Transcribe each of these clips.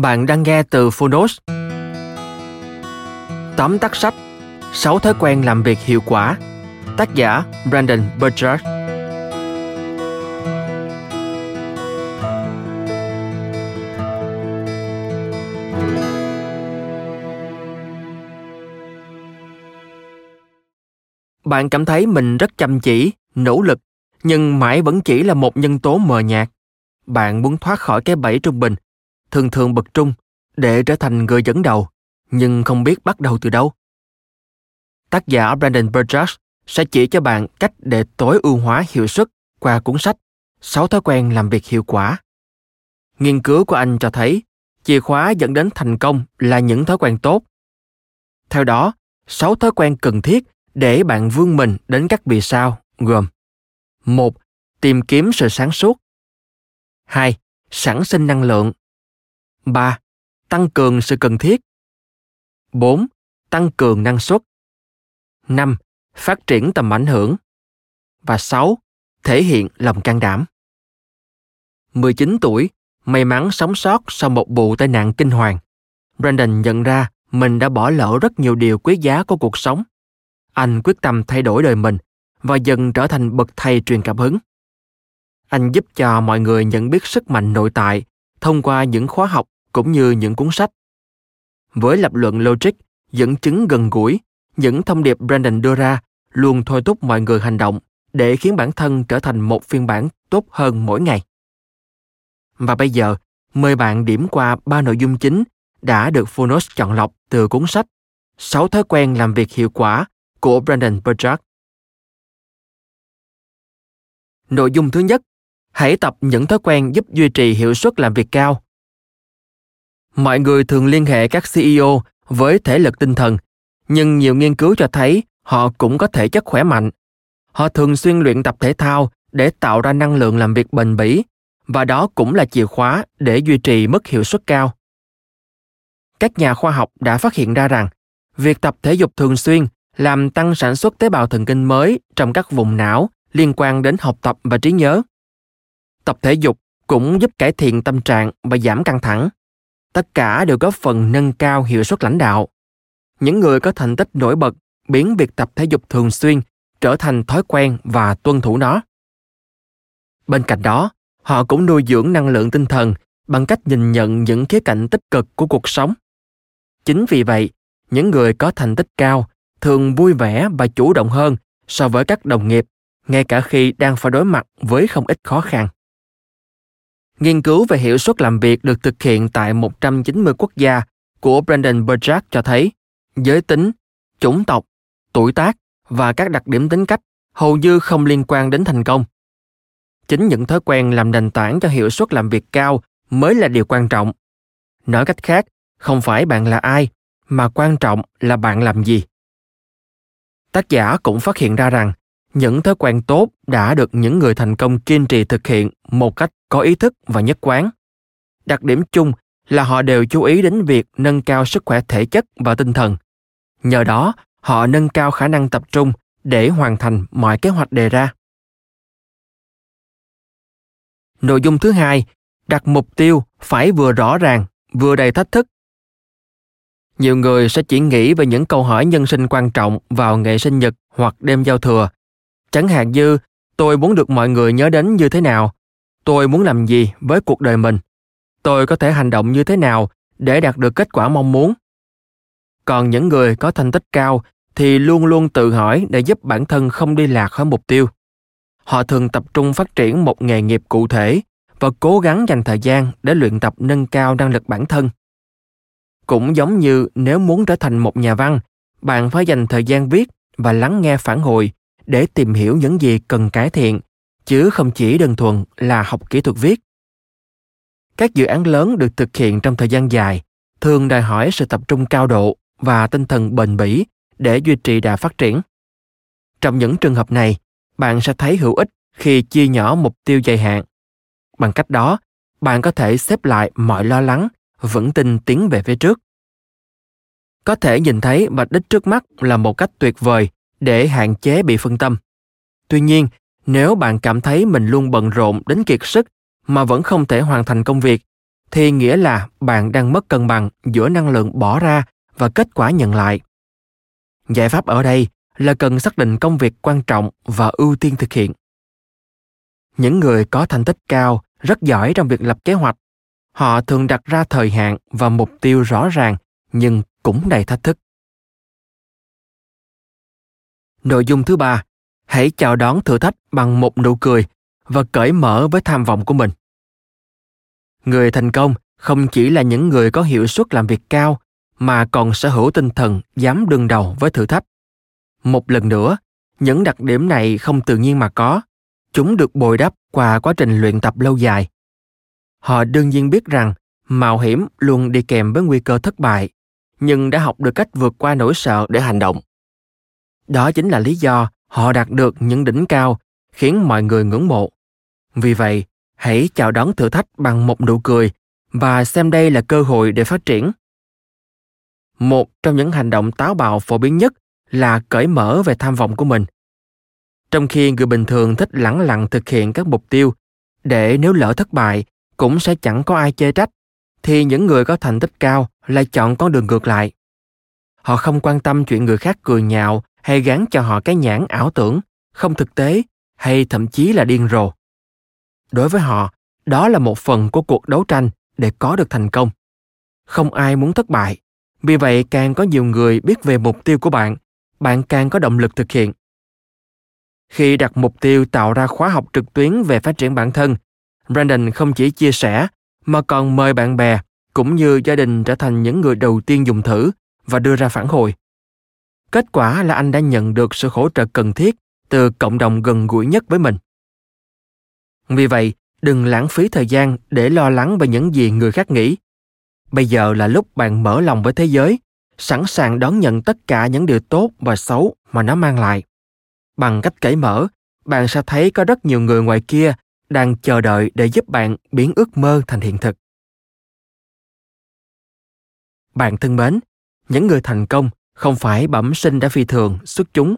Bạn đang nghe từ Phonos. Tóm tắt sách 6 thói quen làm việc hiệu quả Tác giả Brandon Burchard Bạn cảm thấy mình rất chăm chỉ, nỗ lực, nhưng mãi vẫn chỉ là một nhân tố mờ nhạt. Bạn muốn thoát khỏi cái bẫy trung bình thường thường bậc trung để trở thành người dẫn đầu, nhưng không biết bắt đầu từ đâu. Tác giả Brandon Burgess sẽ chỉ cho bạn cách để tối ưu hóa hiệu suất qua cuốn sách 6 thói quen làm việc hiệu quả. Nghiên cứu của anh cho thấy chìa khóa dẫn đến thành công là những thói quen tốt. Theo đó, 6 thói quen cần thiết để bạn vươn mình đến các vì sao gồm một Tìm kiếm sự sáng suốt 2. Sản sinh năng lượng 3. Tăng cường sự cần thiết. 4. Tăng cường năng suất. 5. Phát triển tầm ảnh hưởng. Và 6. Thể hiện lòng can đảm. 19 tuổi, may mắn sống sót sau một vụ tai nạn kinh hoàng. Brandon nhận ra mình đã bỏ lỡ rất nhiều điều quý giá của cuộc sống. Anh quyết tâm thay đổi đời mình và dần trở thành bậc thầy truyền cảm hứng. Anh giúp cho mọi người nhận biết sức mạnh nội tại thông qua những khóa học cũng như những cuốn sách. Với lập luận logic, dẫn chứng gần gũi, những thông điệp Brandon đưa ra luôn thôi thúc mọi người hành động để khiến bản thân trở thành một phiên bản tốt hơn mỗi ngày. Và bây giờ, mời bạn điểm qua ba nội dung chính đã được Phonos chọn lọc từ cuốn sách 6 thói quen làm việc hiệu quả của Brandon Burchard. Nội dung thứ nhất, hãy tập những thói quen giúp duy trì hiệu suất làm việc cao mọi người thường liên hệ các ceo với thể lực tinh thần, nhưng nhiều nghiên cứu cho thấy họ cũng có thể chất khỏe mạnh. Họ thường xuyên luyện tập thể thao để tạo ra năng lượng làm việc bền bỉ, và đó cũng là chìa khóa để duy trì mức hiệu suất cao. Các nhà khoa học đã phát hiện ra rằng, việc tập thể dục thường xuyên làm tăng sản xuất tế bào thần kinh mới trong các vùng não liên quan đến học tập và trí nhớ. Tập thể dục cũng giúp cải thiện tâm trạng và giảm căng thẳng tất cả đều góp phần nâng cao hiệu suất lãnh đạo. Những người có thành tích nổi bật biến việc tập thể dục thường xuyên trở thành thói quen và tuân thủ nó. Bên cạnh đó, họ cũng nuôi dưỡng năng lượng tinh thần bằng cách nhìn nhận những khía cạnh tích cực của cuộc sống. Chính vì vậy, những người có thành tích cao thường vui vẻ và chủ động hơn so với các đồng nghiệp, ngay cả khi đang phải đối mặt với không ít khó khăn. Nghiên cứu về hiệu suất làm việc được thực hiện tại 190 quốc gia của Brandon Burchard cho thấy giới tính, chủng tộc, tuổi tác và các đặc điểm tính cách hầu như không liên quan đến thành công. Chính những thói quen làm nền tảng cho hiệu suất làm việc cao mới là điều quan trọng. Nói cách khác, không phải bạn là ai, mà quan trọng là bạn làm gì. Tác giả cũng phát hiện ra rằng những thói quen tốt đã được những người thành công kiên trì thực hiện một cách có ý thức và nhất quán. Đặc điểm chung là họ đều chú ý đến việc nâng cao sức khỏe thể chất và tinh thần. Nhờ đó, họ nâng cao khả năng tập trung để hoàn thành mọi kế hoạch đề ra. Nội dung thứ hai, đặt mục tiêu phải vừa rõ ràng, vừa đầy thách thức. Nhiều người sẽ chỉ nghĩ về những câu hỏi nhân sinh quan trọng vào ngày sinh nhật hoặc đêm giao thừa. Chẳng hạn như tôi muốn được mọi người nhớ đến như thế nào, tôi muốn làm gì với cuộc đời mình, tôi có thể hành động như thế nào để đạt được kết quả mong muốn. Còn những người có thành tích cao thì luôn luôn tự hỏi để giúp bản thân không đi lạc khỏi mục tiêu. Họ thường tập trung phát triển một nghề nghiệp cụ thể và cố gắng dành thời gian để luyện tập nâng cao năng lực bản thân. Cũng giống như nếu muốn trở thành một nhà văn, bạn phải dành thời gian viết và lắng nghe phản hồi để tìm hiểu những gì cần cải thiện, chứ không chỉ đơn thuần là học kỹ thuật viết. Các dự án lớn được thực hiện trong thời gian dài thường đòi hỏi sự tập trung cao độ và tinh thần bền bỉ để duy trì đà phát triển. Trong những trường hợp này, bạn sẽ thấy hữu ích khi chia nhỏ mục tiêu dài hạn. Bằng cách đó, bạn có thể xếp lại mọi lo lắng, vững tin tiến về phía trước. Có thể nhìn thấy mục đích trước mắt là một cách tuyệt vời để hạn chế bị phân tâm. Tuy nhiên, nếu bạn cảm thấy mình luôn bận rộn đến kiệt sức mà vẫn không thể hoàn thành công việc, thì nghĩa là bạn đang mất cân bằng giữa năng lượng bỏ ra và kết quả nhận lại. Giải pháp ở đây là cần xác định công việc quan trọng và ưu tiên thực hiện. Những người có thành tích cao rất giỏi trong việc lập kế hoạch. Họ thường đặt ra thời hạn và mục tiêu rõ ràng nhưng cũng đầy thách thức. Nội dung thứ ba, hãy chào đón thử thách bằng một nụ cười và cởi mở với tham vọng của mình. Người thành công không chỉ là những người có hiệu suất làm việc cao mà còn sở hữu tinh thần dám đương đầu với thử thách. Một lần nữa, những đặc điểm này không tự nhiên mà có, chúng được bồi đắp qua quá trình luyện tập lâu dài. Họ đương nhiên biết rằng mạo hiểm luôn đi kèm với nguy cơ thất bại, nhưng đã học được cách vượt qua nỗi sợ để hành động. Đó chính là lý do họ đạt được những đỉnh cao khiến mọi người ngưỡng mộ. Vì vậy, hãy chào đón thử thách bằng một nụ cười và xem đây là cơ hội để phát triển. Một trong những hành động táo bạo phổ biến nhất là cởi mở về tham vọng của mình. Trong khi người bình thường thích lẳng lặng thực hiện các mục tiêu, để nếu lỡ thất bại cũng sẽ chẳng có ai chê trách, thì những người có thành tích cao lại chọn con đường ngược lại. Họ không quan tâm chuyện người khác cười nhạo hay gắn cho họ cái nhãn ảo tưởng, không thực tế hay thậm chí là điên rồ. Đối với họ, đó là một phần của cuộc đấu tranh để có được thành công. Không ai muốn thất bại, vì vậy càng có nhiều người biết về mục tiêu của bạn, bạn càng có động lực thực hiện. Khi đặt mục tiêu tạo ra khóa học trực tuyến về phát triển bản thân, Brandon không chỉ chia sẻ mà còn mời bạn bè cũng như gia đình trở thành những người đầu tiên dùng thử và đưa ra phản hồi. Kết quả là anh đã nhận được sự hỗ trợ cần thiết từ cộng đồng gần gũi nhất với mình. Vì vậy, đừng lãng phí thời gian để lo lắng về những gì người khác nghĩ. Bây giờ là lúc bạn mở lòng với thế giới, sẵn sàng đón nhận tất cả những điều tốt và xấu mà nó mang lại. Bằng cách cởi mở, bạn sẽ thấy có rất nhiều người ngoài kia đang chờ đợi để giúp bạn biến ước mơ thành hiện thực. Bạn thân mến, những người thành công không phải bẩm sinh đã phi thường, xuất chúng,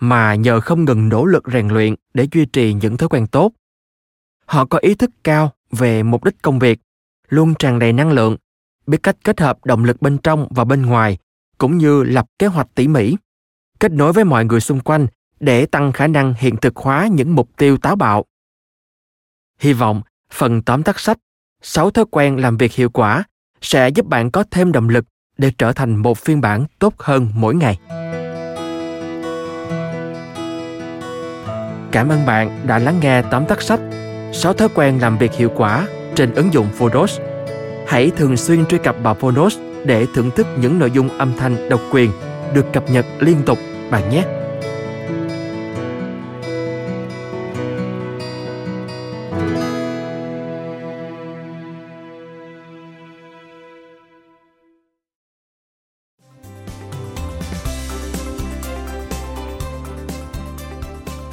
mà nhờ không ngừng nỗ lực rèn luyện để duy trì những thói quen tốt. Họ có ý thức cao về mục đích công việc, luôn tràn đầy năng lượng, biết cách kết hợp động lực bên trong và bên ngoài, cũng như lập kế hoạch tỉ mỉ, kết nối với mọi người xung quanh để tăng khả năng hiện thực hóa những mục tiêu táo bạo. Hy vọng phần tóm tắt sách 6 thói quen làm việc hiệu quả sẽ giúp bạn có thêm động lực để trở thành một phiên bản tốt hơn mỗi ngày. Cảm ơn bạn đã lắng nghe tóm tắt sách 6 thói quen làm việc hiệu quả trên ứng dụng Phonos. Hãy thường xuyên truy cập vào Phonos để thưởng thức những nội dung âm thanh độc quyền được cập nhật liên tục bạn nhé.